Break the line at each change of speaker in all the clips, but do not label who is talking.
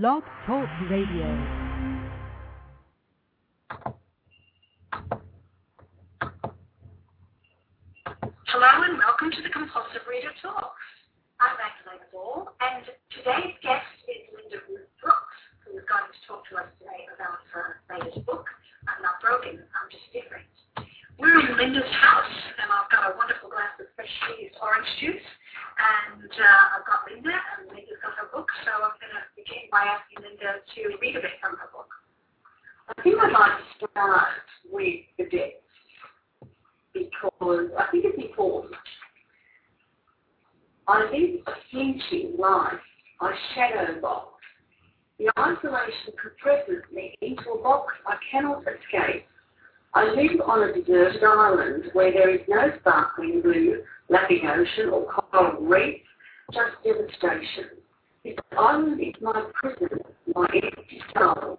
Blog Talk Radio.
Hello and welcome to the Compulsive Reader Talks. I'm Magdalena Ball and today's guest is Linda Ruth Brooks, who is going to talk to us today about her latest book, I'm Not Broken, I'm Just Different. We're in Linda's house and I've got a wonderful glass of fresh squeezed orange juice and uh, I've got Linda and Linda's got her book, so I'm going to begin by asking Linda to read a bit from her book. I think I'd like to start with the depths because I think it's important. I live a flinching life. I shadow box. The isolation compresses me into a box I cannot escape. I live on a deserted island where there is no sparkling blue, lapping ocean or coral reef, just devastation. This island is my prison, my empty soul.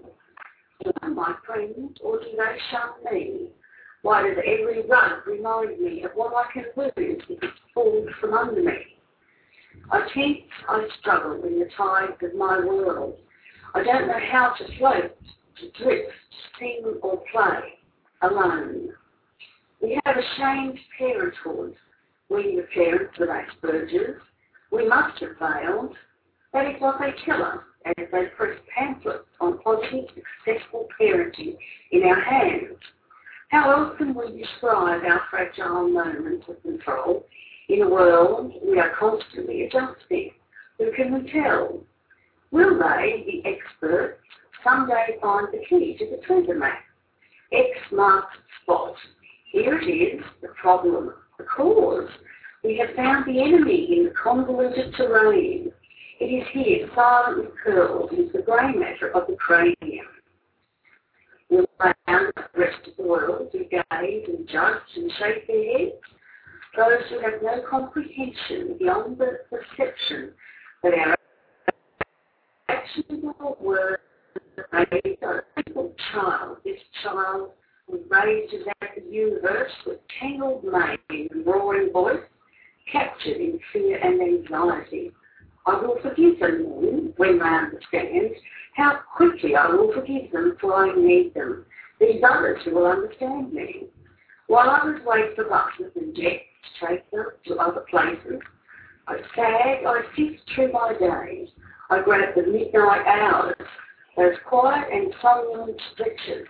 Are my friends, or do they shun me? Why does every rug remind me of what I can lose if it falls from under me? I tense, I struggle in the tides of my world. I don't know how to float, to drift, to sing or play alone. We have a shamed parenthood. We the parents with Asperger's. We must have failed. That is what they tell us as they press pamphlets on positive, successful parenting in our hands. How else can we describe our fragile moments of control in a world we are constantly adjusting? Who can we tell? Will they, the experts, someday find the key to the treasure map? X marks the spot. Here it is, the problem, the cause. We have found the enemy in the convoluted terrain. It is here, silently curled into the grey matter of the cranium. Will found the rest of the world who gaze and judge and shake their heads? Those who have no comprehension beyond the perception that our actions or words a simple child. This child raised in that universe with tangled mane and roaring voice, captured in fear and anxiety. I will forgive them then, when they understand, how quickly I will forgive them for I need them, these others who will understand me. While others wait for buses and jets to take them to other places, I sag, I sift through my days, I grab the midnight hours, those quiet and somnolent stretches.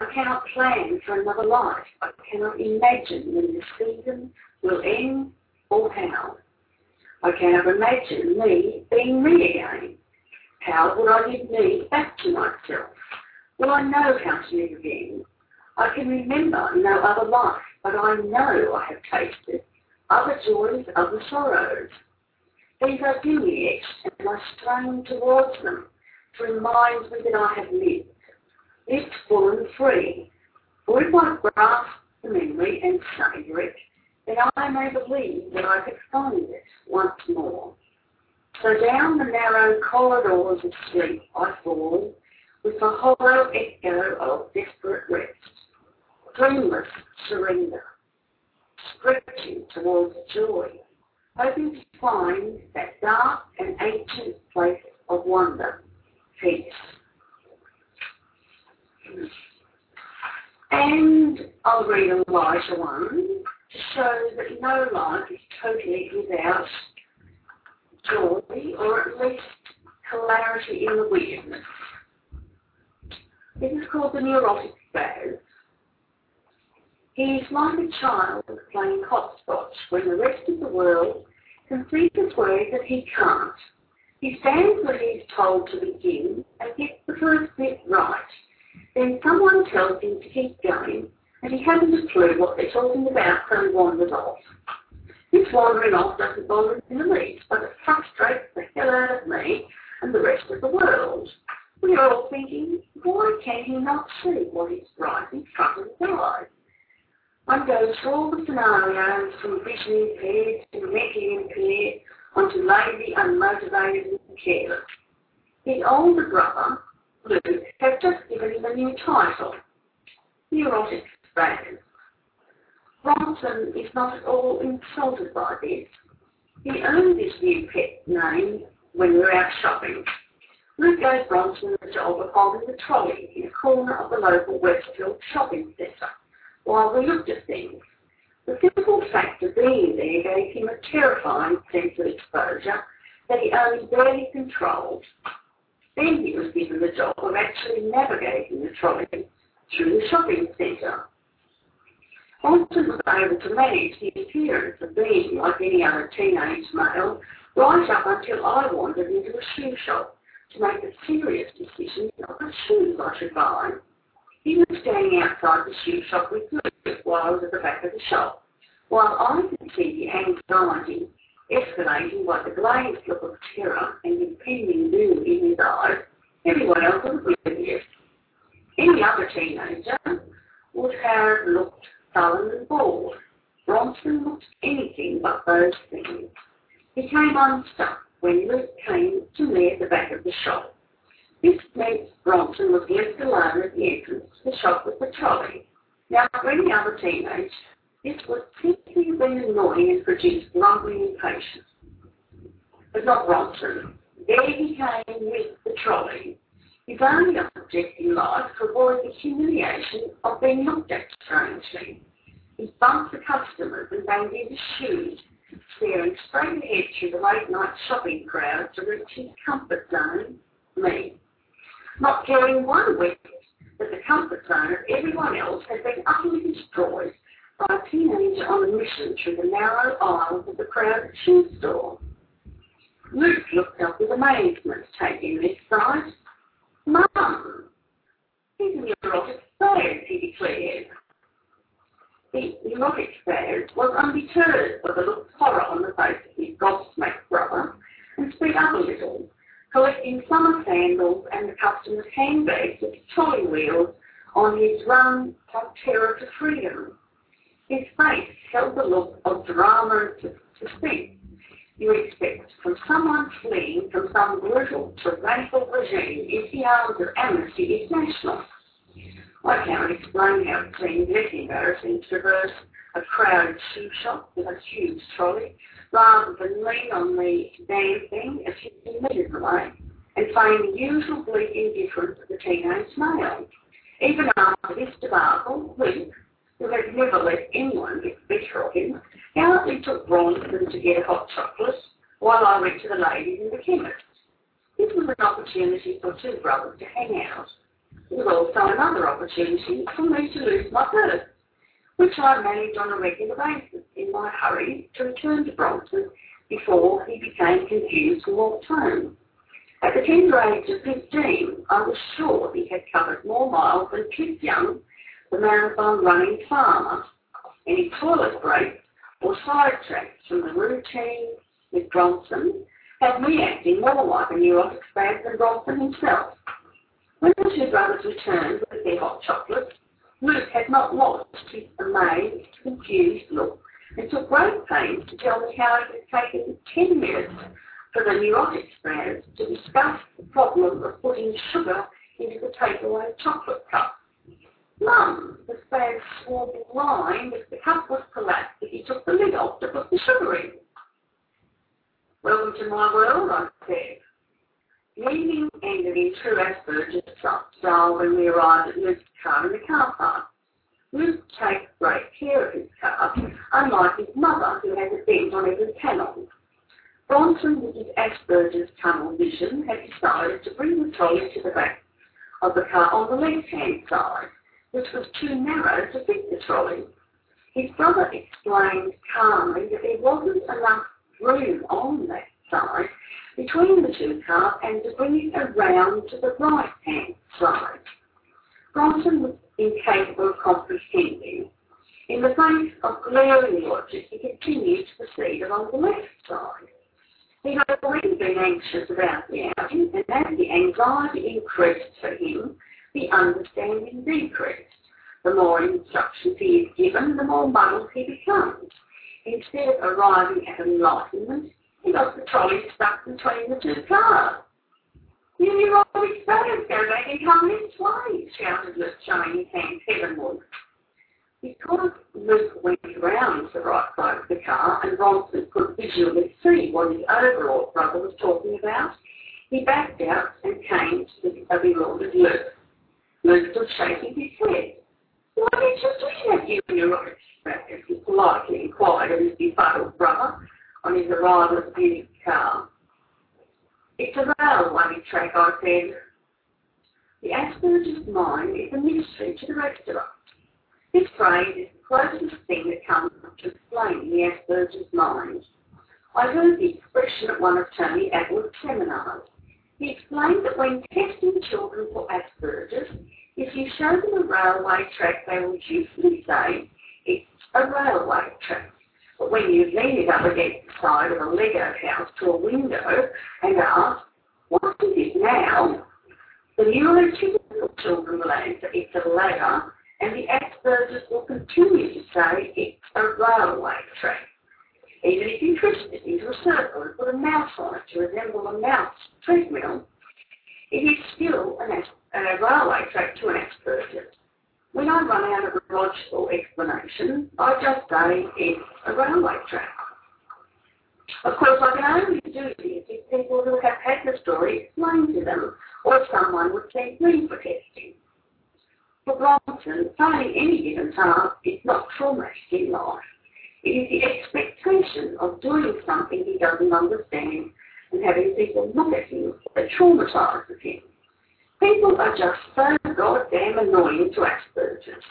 I cannot plan for another life. I cannot imagine when this season will end or how. I cannot imagine me being me again. How would I give me back to myself? Will I know how to live again? I can remember no other life, but I know I have tasted other joys, other sorrows. These are etched, and I strain towards them remind me that I have lived, lived full and free. For if I grasp the memory and savour it, then I may believe that I could find it once more. So down the narrow corridors of sleep I fall, with a hollow echo of desperate rest, dreamless surrender, stretching towards joy, hoping to find that dark and ancient place of wonder, peace. And I'll read a lighter one to show that no life is totally without joy or at least clarity in the weirdness. This is called the neurotic spaz. He is like a child playing hopscotch when the rest of the world can see his way that he can't. He stands where he is told to begin and gets the first bit right. Then someone tells him to keep going and he hasn't a clue what they're talking about so he wanders off. This wandering off doesn't bother him in the least, but it frustrates the hell out of me and the rest of the world. We are all thinking, why can he not see what is right in front of his eyes? One goes through all the scenarios from vision impaired to mentally impaired onto lazy, unmotivated and careless. His older brother, Luke, has just given him a new title, Neurotic Spaz. Bronson is not at all insulted by this. He earned this new pet name when we were out shopping. Luke gave Bronson the job of holding the trolley in a corner of the local Westfield shopping centre while we looked at things. The simple fact of being there gave him a terrifying sense of exposure that he only barely controlled. Then he was given the job of actually navigating the trolley through the shopping centre. Bronson was able to manage the appearance of being like any other teenage male right up until I wandered into a shoe shop to make a serious decision of the shoes I should buy. He was standing outside the shoe shop with me while I was at the back of the shop, while I could see the anxiety escalating by the glazed look of terror and impending doom in his eyes. Everyone else was oblivious. Any other teenager would have looked sullen and bored. Bronson looked anything but those things. He came unstuck when Luke came to me at the back of the shop. This meant Bronson was left alone at the entrance to the shop with the trolley. Now, for any other teenage, this would simply been annoying and produced grumbling impatience. But not Bronson. There he came with the trolley. His only object in life to avoid the humiliation of being looked at strangely. He bumped the customers and banged into shoes, staring straight ahead through the late night shopping crowd to reach his comfort zone, me not caring one whit that the comfort zone of everyone else had been utterly destroyed by a teenager on a mission through the narrow aisles of the crowded shoe store. Luke looked up with amazement, taking this sight. Mum, he's an erotic spaz, he declared. The erotic spaz was undeterred by the look of horror on the face of his gobsmacked brother and sped up a little, collecting summer sandals and the customer's handbags with trolley wheels on his run from terror to freedom. His face held the look of drama and suspense you expect from someone fleeing from some brutal, tyrannical regime if the arms of amnesty international. I cannot explain how it seemed less embarrassing to traverse a crowded shoe shop with a huge trolley rather than lean on the damn thing a few metres away and feign the usual bleak the teenage male. Even after this debacle, Luke, who had never let anyone get the better of him, gallantly took Bronson to get a hot chocolate while I went to the ladies in the chemist. This was an opportunity for two brothers to hang out. It was also another opportunity for me to lose my purse which I managed on a regular basis in my hurry to return to Bronson before he became confused and walked home. At the tender age of 15, I was sure he had covered more miles than Cliff Young, the marathon running farmer. Any toilet breaks or sidetracks from the routine with Bronson had me acting more like a neurotic spaz than Bronson himself. When the two brothers returned with their hot chocolate, Luke had not lost his amazed, confused look and took great pains to tell me how it had taken ten minutes for the neurotic spaz to discuss the problem of putting sugar into the takeaway chocolate cup. Mum, the spaz swore blind if the cup was collapsed if he took the lid off to put the sugar in. Welcome to my world, I said. Evening ended in true Asperger's style when we arrived at Luke's car in the car park. Luke takes great care of his car, unlike his mother, who has a dent on every panel. Bronson, with his Asperger's tunnel vision, had decided to bring the trolley to the back of the car on the left-hand side, which was too narrow to fit the trolley. His brother explained calmly that there wasn't enough room on that side between the two cars and to bring it around to the right-hand side. Bronson was incapable of comprehending. In the face of glaring logic, he continued to proceed along the left side. He had already been anxious about the outing, and as the anxiety increased for him, the understanding decreased. The more instructions he is given, the more muddled he becomes. Instead of arriving at enlightenment, he got the trolley stuck between the two cars. You knew all these photos go back and come this way, shouted Luke, showing his hand heavenward. Because Luke went around to the right side of the car and Bronson could visually see what his overall brother was talking about, He backed out and came to a bewildered Luke. Luke stood shaking his head. What did you do that you and your as he politely inquired of his befuddled brother on his arrival at the Munich um, car. It's a railway track, I said. The Asperger's mind is a mystery to the rest of us. This phrase is the closest thing that comes to explaining the Asperger's mind. I heard the expression at one of Tony Attwood's seminars. He explained that when testing children for Asperger's, if you show them a railway track, they will usually say it's a railway track. But when you lean it up against the side of a Lego house to a window and ask, what is it now? The neurotypical children will answer, it's a ladder, and the Asperger's will continue to say, it's a railway track. Even if you twist it into a circle and put a mouse on it to resemble a mouse treadmill, it is still an, a railway track to an Asperger's. I run out of logical explanation, I just say it's a railway track. Of course, I can only do this if people who have had the story explain to them, or someone would send me for testing. For Bronson, finding any given task is not traumatic in life. It is the expectation of doing something he doesn't understand and having people look at him that traumatises him. People are just so goddamn annoying to Asperger's.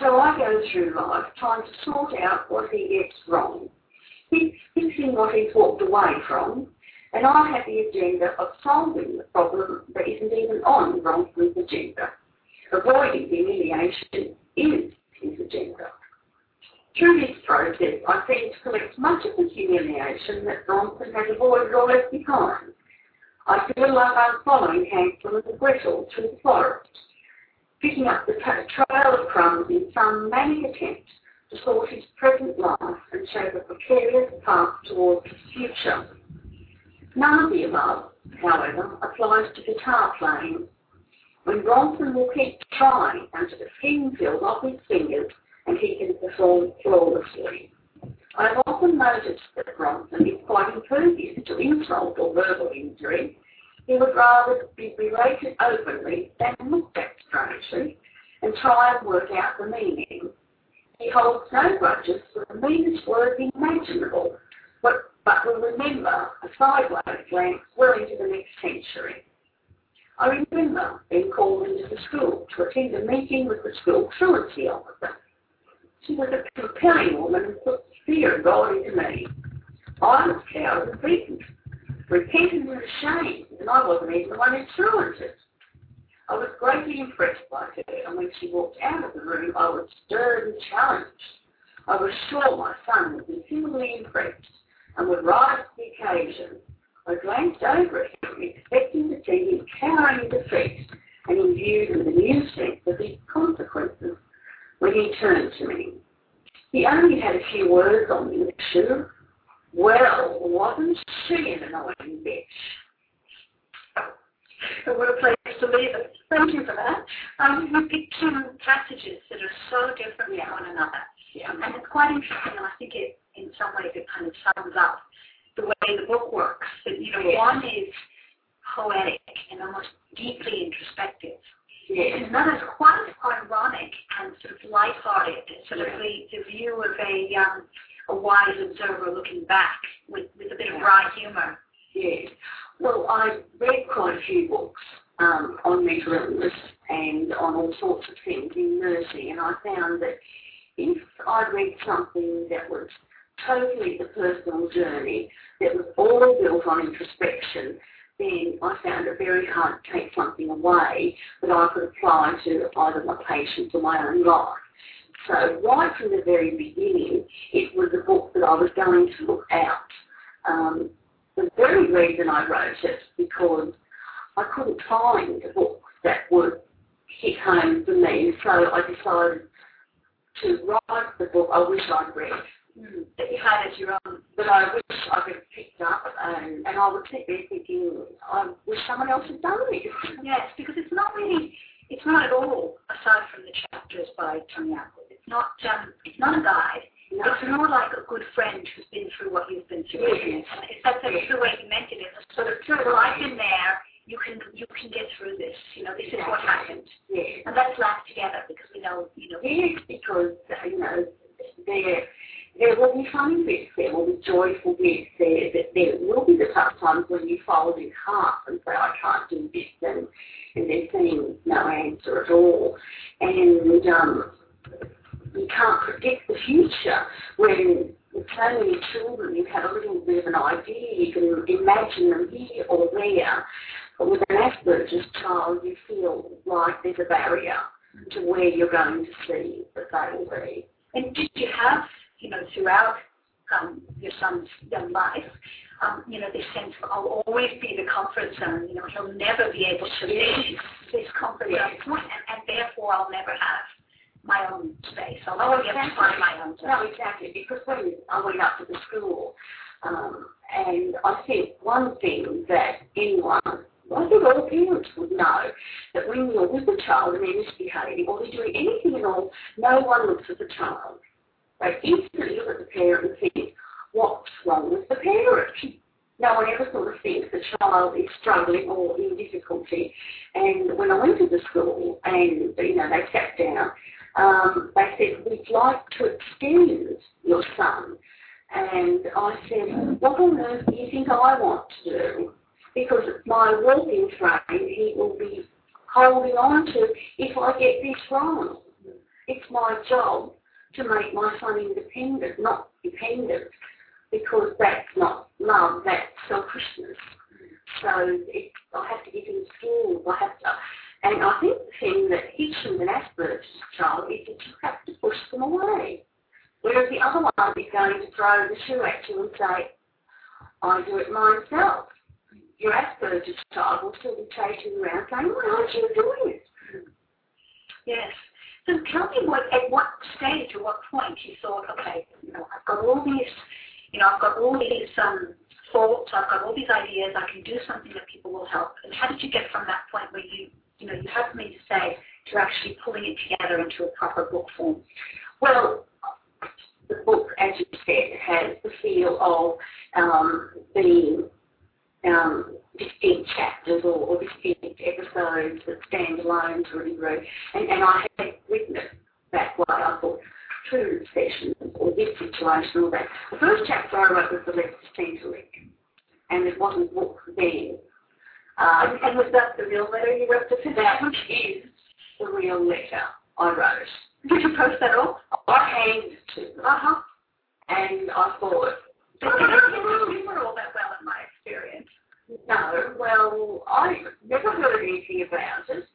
So I go through life trying to sort out what he gets wrong, fixing what he's walked away from, and I have the agenda of solving the problem that isn't even on Bronson's agenda. Avoiding humiliation is his agenda. Through this process, I seem to collect much of the humiliation that Bronson has avoided or left behind. Feel like I'm following Hansel and Gretel through the forest, picking up the trail of crumbs in some manic attempt to sort his present life and show the precarious path towards his future. None of the above, however, applies to guitar playing. When Bronson will keep trying until the skin feels off his fingers and he can perform flawlessly. I have often noticed that Bronson is quite impervious to insult or verbal injury. He would rather be berated openly than looked at strangely and try and work out the meaning. He holds no grudges for the meanest word imaginable, but, but will remember a sideways glance well into the next century. I remember being called into the school to attend a meeting with the school truancy officer. She was a compelling woman who put fear of God into me. I was cowed and beaten, repentant and ashamed, and I wasn't even the one who truanted it. I was greatly impressed by her, and when she walked out of the room, I was stirred and challenged. I was sure my son would be similarly impressed and would rise to the occasion. I glanced over at him, expecting to see him cowering in defeat and imbued with a new sense of the consequences when he turned to me. He only had a few words on the issue. Well, wasn't she an annoying bitch? But what a place to leave it. Thank you for that. Um, you picked two passages that are so different from one another. Yeah. And it's quite interesting, and I think it, in some ways, it kind of sums up the way the book works. That, you know, yes. one is poetic and almost deeply introspective, Yes. And that is quite ironic and sort of lighthearted, sort of the, the view of a um, a wise observer looking back with, with a bit of dry humour. Yes. Well, I read quite a few books um, on mental illness and on all sorts of things in nursing, and I found that if I read something that was totally the personal journey, that was all built on introspection, then I found it very hard to take something away that I could apply to either my patients or my own life. So right from the very beginning, it was a book that I was going to look out. Um, the very reason I wrote it because I couldn't find a book that would hit home for me, so I decided to write the book I wish I'd read mm. that you had as your own that I wish I could have picked up and, and I would sit there thinking, I wish someone else had done this. Yes, because it's not really, it's not at all, aside from the chapters by Tony Attwood, it's not, um, it's not a guide. No.
It's more like a good friend who's been through what you've been through.
Yes.
And if that's the true way you meant it, sort of true. Well, I've been there. You can you can get through this. You know, this is what happened,
Yes.
and let's laugh together because we know you know.
Yes, because, you know, there, there will be funny bits, there will be joyful bits, there, there, there will be the tough times when you fold in half and say, I can't do this, and, and there seems no answer at all. And um, can't predict the future when with so many children you have a little bit of an idea, you can imagine them here or there. But with an Asperger's child, you feel like there's a barrier to where you're going to see that they will be.
And did you have, you know, throughout um, your son's young life, um, you know, this sense of I'll always be the comfort zone. You know, he'll never be able to leave this comfort zone point, and, and therefore I'll never have my own space. I'll
Oh,
be able to find my own zone.
No, exactly, because when I went up to the school, um, and I think one thing that anyone, I think all parents would know, that when you're with a child and they're misbehaving or they're doing anything at all, no one looks at the child. They instantly look at the parent and think, what's wrong with the parent? No one ever sort of thinks the child is struggling or in difficulty. And when I went to the school and, you know, they sat down, um, they said, we'd like to extend your son. And I said, what on earth do you think I want to do? Because my walking frame he will be holding on to if I get this wrong. It's my job to make my son independent, not dependent, because that's not love, that's selfishness. So it, I have to give him skills, I have to, and I think the thing that hits with an Asperger's child is that you have to push them away. Whereas the other one is going to throw the shoe at you and say, I do it myself. Your Asperger's child will still be chasing around saying, why aren't you doing it?
Yes. So tell me what at what stage or what point you thought, okay, you know, I've got all these, you know, I've got all these um, thoughts, I've got all these ideas, I can do something that people will help. And how did you get from that point where you, you know, you had something to say to actually pulling it together into a proper book form?
Well, the book, as you said, has the feel of um, being um, distinct chapters or, or distinct episodes that stand alone to degree. And, and I written it that way. I thought, true sessions or this situation or that. The first chapter I wrote was the letter to Centrelink, and it wasn't book then. Um,
And was that the real letter you wrote to
that is the real letter I wrote.
Did you post that off?
I handed it to.
Uh-huh.
And I thought,
They didn't remember all that well in my experience.
no, well, I never heard anything about it.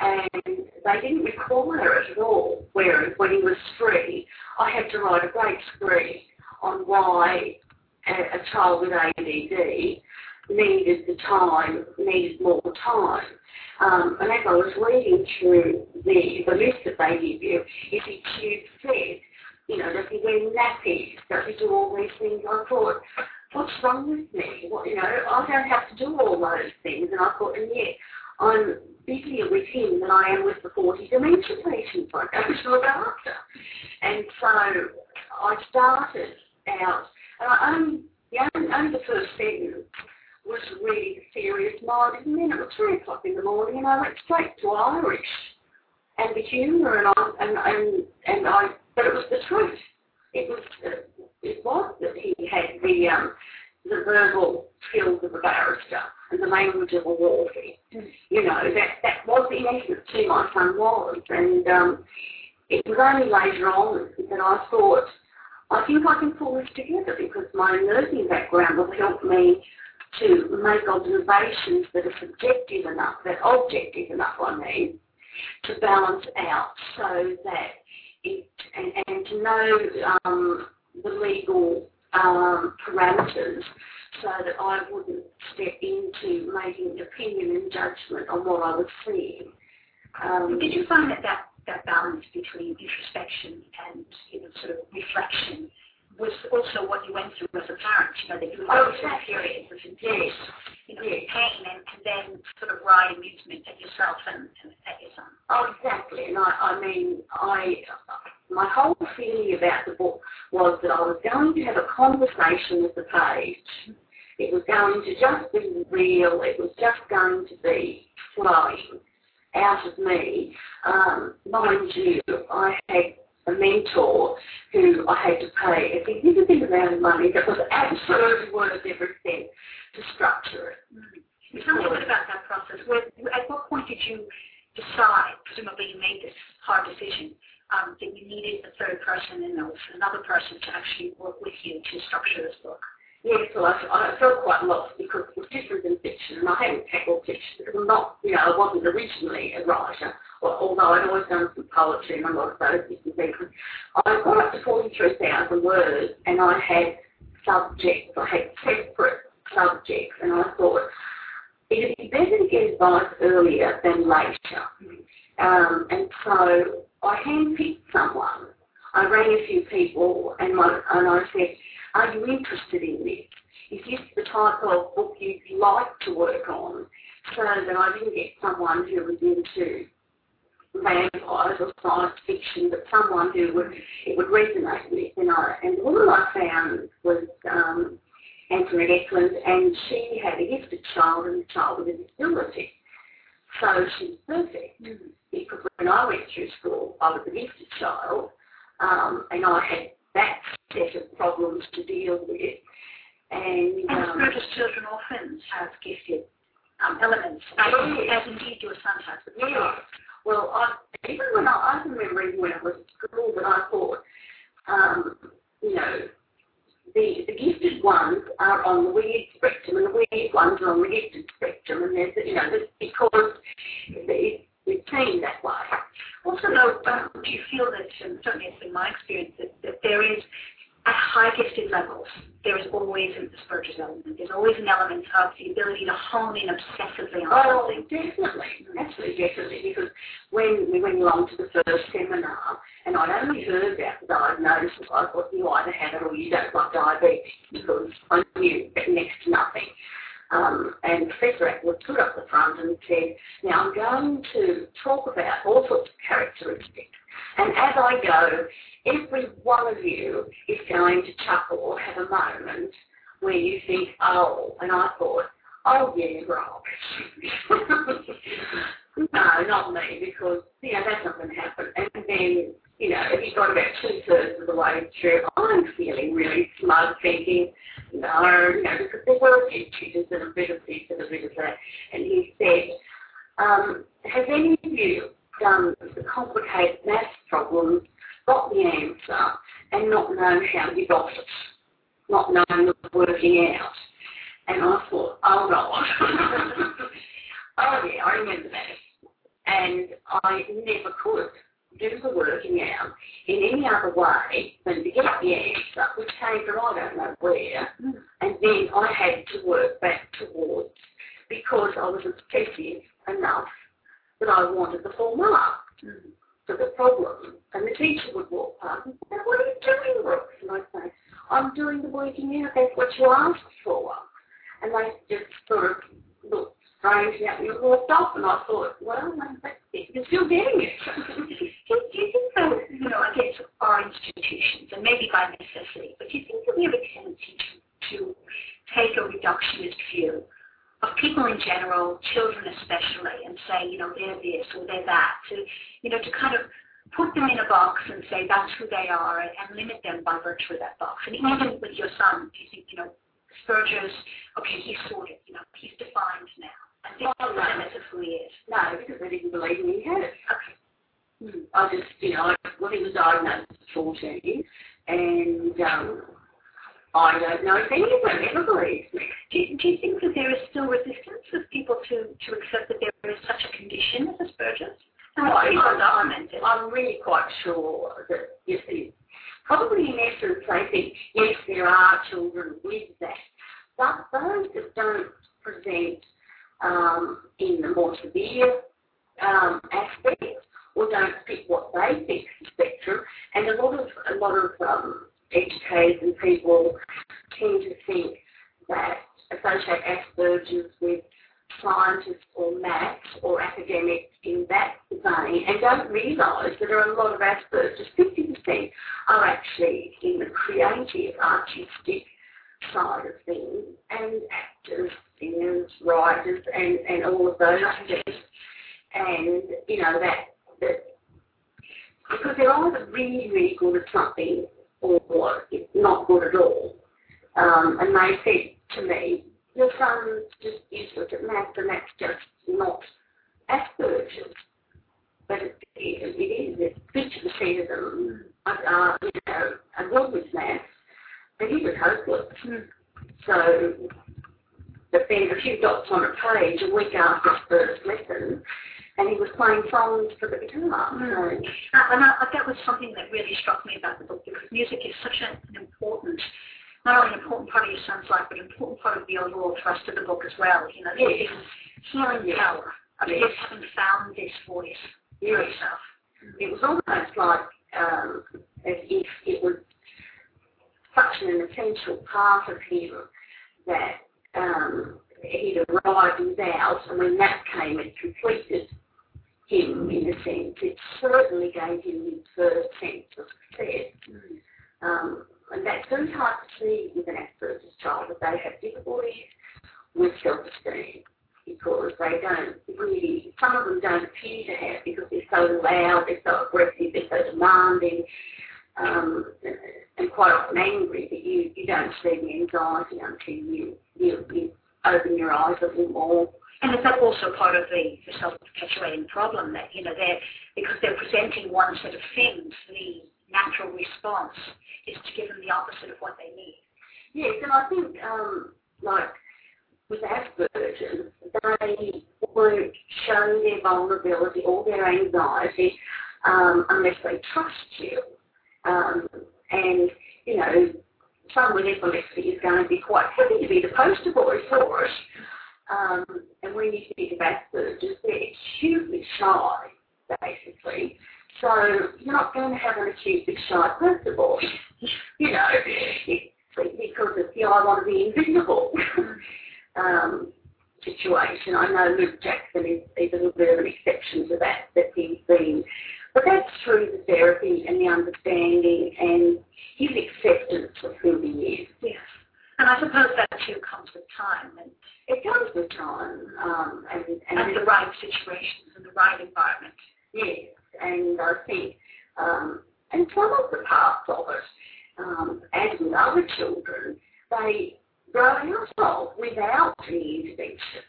And they didn't require it at all. Whereas when he was three, I had to write a great screed on why a, a child with ADD needed the time, needed more time. Um, and as I was reading through the, the list that they give you, if he chews fed, you know, does he wear nappies, does he do all these things? I thought, what's wrong with me? What, you know, I don't have to do all those things. And I thought, and yet I'm busier with him than I am with the 40 dementia patients I go to look after. And so I started out, and I only, the only, only the first sentence was really serious minded, and then it was three o'clock in the morning, and I went straight to Irish and the humour, and I and and and I, but it was the truth. It was uh, it was that he had the um the verbal skills of a barrister and the language of a warfare. You know that that was in essence who my son was, and um, it was only later on that I thought. I think I can pull this together because my nursing background will help me to make observations that are subjective enough, that objective enough, I mean, to balance out so that it, and, and to know um, the legal um, parameters so that I wouldn't step into making an opinion and judgment on what I was seeing. Um,
Did you find that, that that balance between introspection and you know sort of reflection was also what you went through as a parent? You know that you
Oh,
went through
exactly.
periods of intense, you know,
yes.
pain and, and then sort of ride amusement at yourself and, and at your son.
Oh, exactly. And I, I mean, I, my whole feeling about the book was that I was going to have a conversation with the page. It was going to just be real. It was just going to be flowing out of me. Um, mind you, I had a mentor who I had to pay a significant amount of money that was absolutely worth every cent to structure it.
Mm. Tell me a bit about that process. Where, at what point did you decide, presumably you made this hard decision, um, that you needed a third person and another person to actually work with you to structure this book?
Yes, well, I, I felt quite lost because it was different than fiction, and I hadn't tackled fiction because I'm not, you know, I wasn't originally a writer, although I'd always done some poetry and a lot of those different things. I got up to 43,000 words, and I had subjects, I had separate subjects, and I thought it'd be better to get advice earlier than later. Um, and so I handpicked someone. I rang a few people, and, my, and I said, are you interested in this? Is this the type of book you'd like to work on? So that I didn't get someone who was into vampires or science fiction, but someone who would it would resonate with. And I and the woman I found was um, Antoinette Eklund, and she had a gifted child and a child with a disability. So she's perfect mm-hmm. because when I went through school, I was a gifted child, um, and I had that set of problems to deal with. And,
um, children often have gifted um, elements, as, as indeed your son has.
Yeah. Well, I, even when I, I remember even when I was at school that I thought, um, you know, the, the gifted ones are on the weird spectrum and the weird ones are on the gifted spectrum and there's, you know, because seen that way.
Also, though, um, do you feel that, and certainly it's been my experience, that, that there is at high gifted levels, there is always an Asperger's element. There's always an element of the ability to hone in obsessively on
oh, something. definitely. Absolutely, definitely. Because when we went along to the first seminar, and I'd only heard about the diagnosis, I thought you either have it or you don't like diabetes, because I knew next to nothing. Um, and Professor Attwood stood up the front and said, now I'm going to talk about all sorts of characteristics. And as I go, every one of you is going to chuckle or have a moment where you think, oh, and I thought, oh yeah, right. no, not me, because, you know, that's not going to happen. And then, you know, if you got about two thirds of the way through, I'm feeling really smug thinking, no, you know, because there were a few tutors and a bit of this and a bit of that. And he said, um, has any of you done the complicated maths problems got the answer and not known how you got it, not knowing the working out. And I thought, oh no. oh yeah, I remember that. And I never could do the working out in any other way than to get the answer, which came from I don't know where, and then I had to work back towards because I was obsessive enough that I wanted the full mark. To the problem. And the teacher would walk past and say, what are you doing, Brooks? And I'd say, I'm doing the working out. That's what you asked for. And they just sort of looked strange at me and walked off. And I thought, well, that's it. You're still getting it.
do, do you think that, you know, I guess our institutions, and maybe by necessity, but do you think that we have a tendency to, to take a reductionist view of people in general, children especially, and say, you know, they're this or they're that, to, you know, to kind of put them in a box and say that's who they are and, and limit them by virtue of that box. And even with your son, do you think, you know, Asperger's, okay, he's sorted, you know, he's defined now. And this
oh,
the limit of who he is.
No, because I didn't believe he had it. Okay. I just, you know, when he was diagnosed at 14, and um, I don't know if anyone ever believes me.
Do you, do you think that there is still resistance of people to, to accept that there is such a condition as Asperger's?
No, I'm, I'm, I'm really quite sure that you see, probably in essence they think, yes, there are children with that. But those that don't present um, in the more severe um, aspects or don't fit what they think is spectrum, and a lot of a lot of um, educators and people tend to think that associate Asperger's with scientists or maths or academics in that vein and don't realise that there are a lot of Asperger's. 50% are actually in the creative, artistic side of things and actors, singers, writers and, and all of those things. And, you know, that, because they're either really, really good at something or it's not good at all. Um, and they said to me, your son's just useless at maths and that's just not Asperger's. But it, it, it is, it's 50% of them are, you know, are good with maths, but he was hopeless. Mm. So, but then a few dots on a page a week after his first lesson, and he was playing songs for the guitar. Mm.
Uh, and I, that was something that really struck me about the book because music is such an important, not only an important part of your son's life, but an important part of the overall thrust of the book as well. You know, yes. healing yes. power of yes. having found this voice yes. for himself.
It was almost like um, as if it was such an essential part of him that um, he'd arrived without, and when that came, it completed him in a sense. It certainly gave him his first sense of success. Mm. Um, and that's very hard to see with an Asperger's child that they have difficulties with self-esteem because they don't really, some of them don't appear to have because they're so loud, they're so aggressive, they're so demanding, um, and quite often angry that you, you don't see the anxiety until you, you, you open your eyes a little more.
And is that also part of the, the self-perpetuating problem that, you know, they're, because they're presenting one set of things, the natural response is to give them the opposite of what they need.
Yes, and I think, um, like, with Asperger's, they won't show their vulnerability or their anxiety um, unless they trust you. Um, and, you know, with epilepsy is going to be quite happy to be the poster boy for it. Um, and when you think of Asperger's, they're hugely shy, basically. So you're not going to have an acute big shy poster boy, you know, because it's the I want to be invisible um, situation. I know Luke Jackson is, is a little bit of an exception to that, that he's been but that's through the therapy and the understanding and his acceptance of who he is.
Yes. And I suppose that too comes with time. And
it comes with time. Um, and, and,
and the right situations and the right environment.
Yes. And I think, um, and some of the parts of it, um, as with other children, they grow out of without any intervention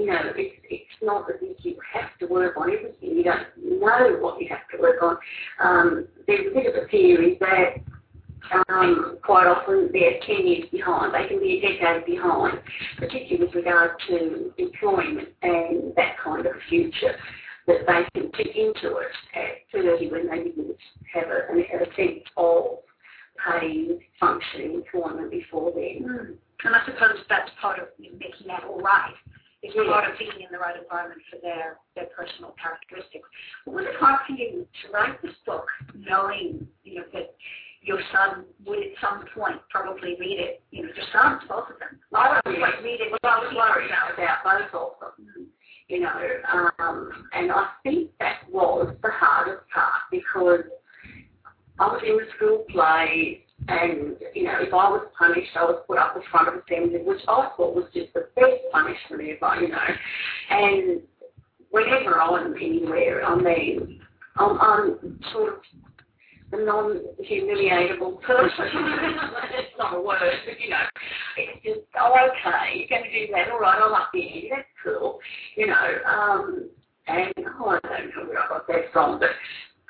you know, it's, it's not as if you have to work on everything. You don't know what you have to work on. Um, there's a bit of a theory that um, quite often they're 10 years behind. They can be a decade behind, particularly with regard to employment and that kind of future that they can fit into it at 30 when they didn't have a, a sense of paid functioning employment before then.
Mm. And I suppose that's part of making that all right is a lot of being in the right environment for their, their personal characteristics. Was it hard for you to write this book knowing, you know, that your son would at some point probably read it, you know, your sons, both of them.
I don't quite read it, but I was worried about both of them. You know, um, and I think that was the hardest part because I was in the school play and, you know, if I was punished, I was put up in front of assembly, which I thought was just the best punishment ever, you know. And whenever I'm anywhere, I mean, I'm, I'm sort of a non-humiliatable person. it's not a word, but, you know, it's just, oh, okay, you're going to do that, all right, I'm up here, that's cool, you know. Um, and oh, I don't know where I got that from, but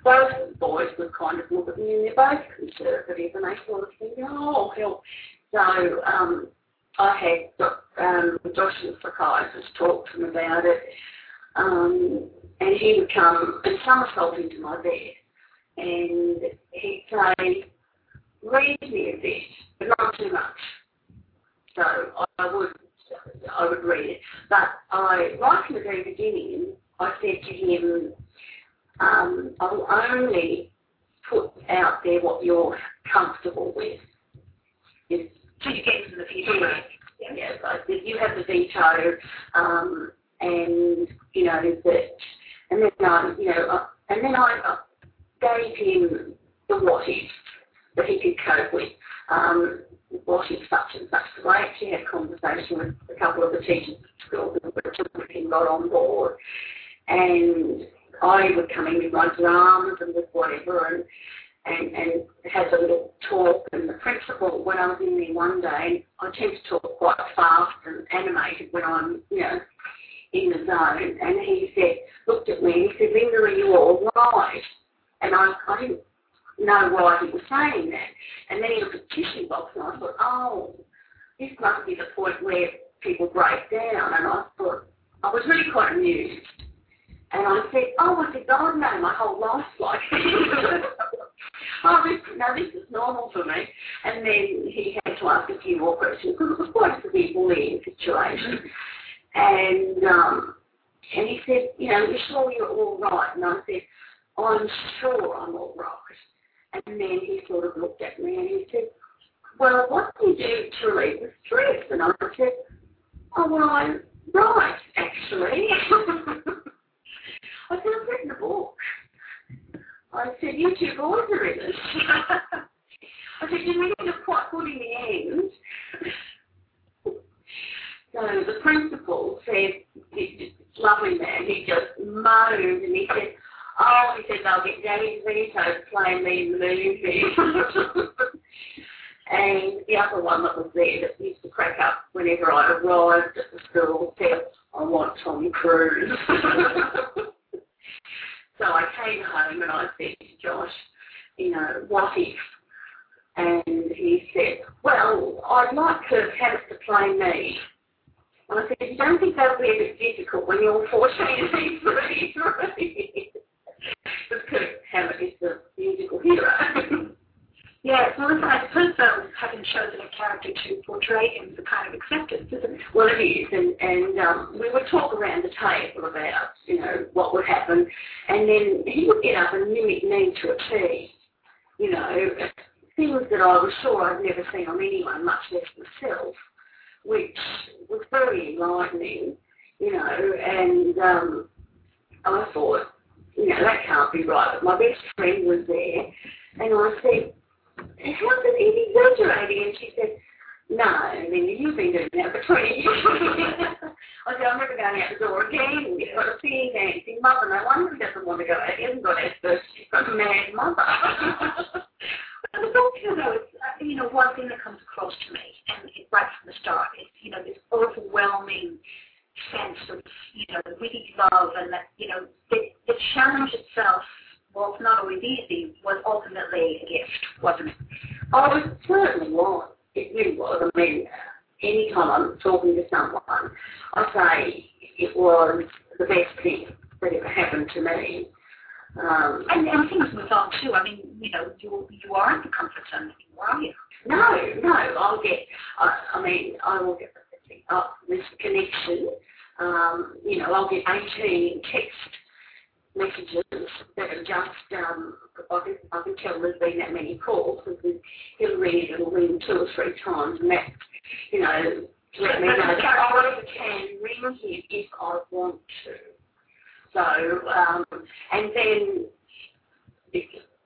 both boys would kind of look at me and they're both conservative and they sort of think, oh, help. So um, I had um, Josh, the psychiatrist, talk to him about it. Um, and he would come and somersault into my bed and he'd say, read me a bit, but not too much. So I would I would read it. But I, right from the very beginning, I said to him, um, I will only put out there what you're comfortable with.
Is, so you get them the feedback.
Yeah. yeah I you have the veto, um, and, you know, that, and then, um, you know, uh, and then I uh, gave him the what if that he could cope with. Um, what if such and such. So I actually had a conversation with a couple of the teachers at school and got on board. And I would come in with my dramas and with whatever and and, and have a little talk. And the principal, when I was in there one day, I tend to talk quite fast and animated when I'm, you know, in the zone. And he said, looked at me and he said, Linda, are you all right? And I, I didn't know why he was saying that. And then he looked at the tissue box and I thought, oh, this must be the point where people break down. And I thought, I was really quite amused. And I said, oh, I said, God, no, my whole life's like oh, this, now this is normal for me. And then he had to ask a few more questions because it was quite a severe bullying situation. And um, and he said, you know, you're sure you're all right? And I said, I'm sure I'm all right. And then he sort of looked at me and he said, well, what do you do to relieve the stress? And I said, oh, well, I write, actually. I said, I've written a book. I said, you two boys are in it. I said, you really look quite good in the end. so the principal said, lovely man, he just moaned and he said, Oh, he said they'll get Danny DeVito to play me in the movie. and the other one that was there that used to crack up whenever I arrived at the school said, I want Tom Cruise. so I came home and I said to Josh, you know, what if? And he said, well, I'd like to have it to play me. And I said, you don't think that would be a bit difficult when you're 14 and he's 33? because Hammett is the musical hero.
yeah, well, I suppose that having chosen a character to portray him is a kind of acceptance, isn't it?
Well, it is, and, and um, we would talk around the table about, you know, what would happen, and then he would get up and mimic me to a T, you know, things that I was sure I'd never seen on anyone, much less myself, which was very enlightening, you know, and um, I thought, you know, that can't be right. But my best friend was there, and I said, how's it he's exaggerating? And she said, no, I mean, you've been doing that for 20 years. I said, I'm never going out the door again. You've got a singing, dancing mother. No wonder he doesn't want to go out. He hasn't got Asperger's. She's got a mad mother.
but the book, you know, it's, uh, you know, one thing that comes across to me, and it, right from the start, is, you know, this overwhelming sense of, you know, really love and that, you know, the, the challenge itself, was not always easy, was ultimately a gift, wasn't it?
Oh, it certainly was. It really was. I mean, anytime I'm talking to someone, I say it was the best thing that ever happened to me. Um,
and, and things move on too. I mean, you know, you you aren't the comfort zone anymore, are you?
No, no. I'll get. I, I mean, I will get up this connection um, you know, I'll get 18 text messages that are just, um, I, can, I can tell there's been that many calls because he'll read it, will ring two or three times and that's, you know, to let me know that I can ring him if I want to. So, um, and then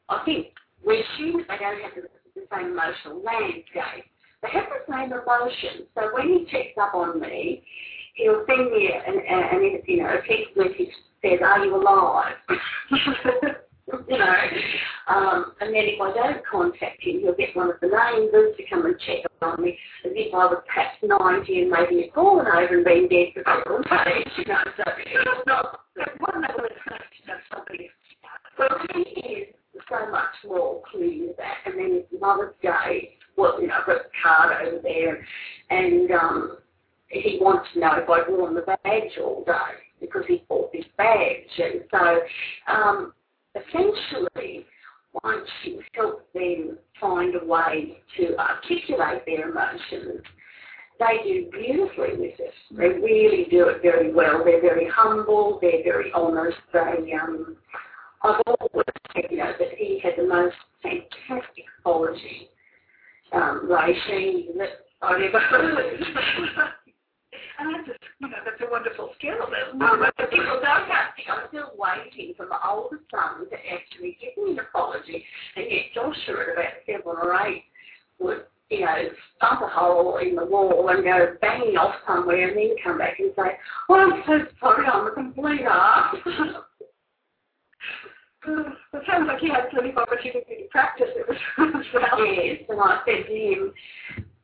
I think we assume they don't have the, the same emotional landscape. They have the same emotions. So when he checks up on me, he'll send me an, an, you know, a text message says, are you alive? you know, um, and then if I don't contact him, he'll get one of the neighbours to come and check on me as if I was perhaps 90 and maybe had fallen over and been dead for several days, you know, so it's not, to know somebody well, he is so much more clear with that. And then Mother's Day, well, you know, I've got a card over there, and um, he wants to know if I've worn the badge all day because he bought this badge. And so um, essentially, once you help them find a way to articulate their emotions, they do beautifully with it. They really do it very well. They're very humble. They're very honest. They, um, I've always said, you know, that he had the most fantastic quality um, regime that I've ever heard.
and that's a, you know, that's a wonderful skill. Isn't
um, but people don't have to. I'm still waiting for my older son to actually give me an apology, and yet Joshua at about seven or eight would, you know, stump a hole in the wall and go banging off somewhere and then come back and say, oh, I'm so sorry, I'm a complete ass.
It sounds like he had plenty of opportunity to practice it.
Yes, and I said to him,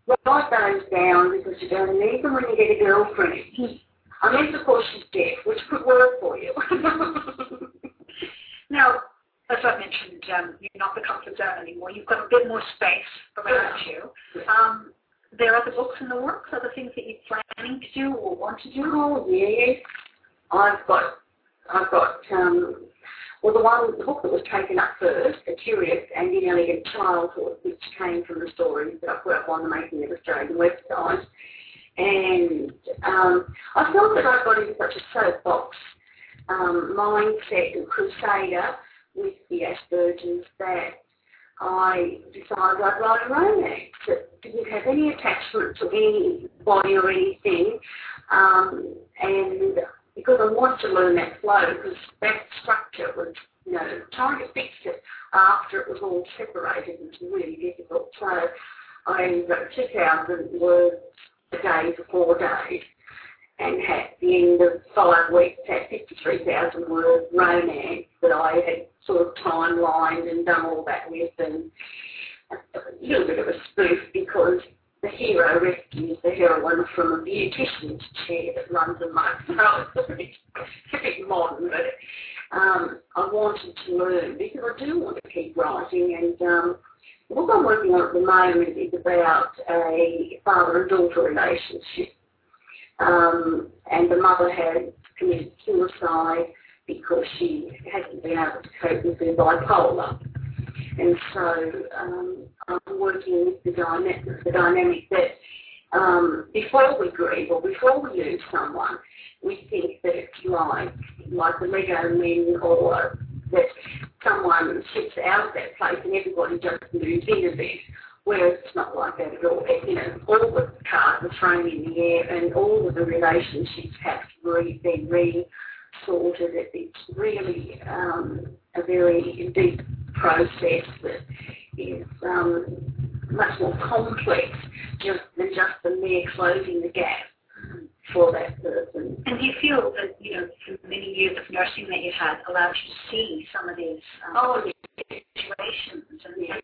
those down because you're going to need them when you get a girlfriend. Unless, of course, she's deaf, which could work for you.
now, as I mentioned, um, you're not the comfort zone anymore. You've got a bit more space around you. Um, there are other books in the works, other things that you're planning to do or want to do?
Oh, yes. I've got, I've got um, well, the one book that was taken up first, A Curious and Inelegant Childhood, which came from the stories that I put up on the Making of Australian website. And um, I felt that I got into such a soapbox um, mindset and crusader with the Asperger's that I decided I'd write a romance that didn't have any attachment to anybody or anything. Um, and because I want to learn that flow because that structure was, you know, trying to fix it after it was all separated was really difficult. So I wrote 2,000 words a day for four days and at the end of five weeks had 53,000 word romance that I had sort of timelined and done all that with and a little bit of a spoof because the hero rescues the heroine from a beautician's chair that runs amok. So it's a a bit modern, but um, I wanted to learn because I do want to keep writing. And um, the book I'm working on at the moment is about a father and daughter relationship. Um, and the mother had committed suicide because she hadn't been able to cope with her bipolar. And so um, I'm working with the dynamic, the dynamic that um, before we grieve or before we lose someone, we think that it's like, like the Lego men or that someone shifts out of that place and everybody just moves in a bit. Whereas it's not like that at all. You know, all the cards are thrown in the air and all of the relationships have to re- be re-sorted. It's really um, a very deep process that is um, much more complex just than just the mere closing the gap for that person.
And do you feel that, you know, the many years of nursing that you had allowed you to see some of these um,
oh,
situations and
yeah.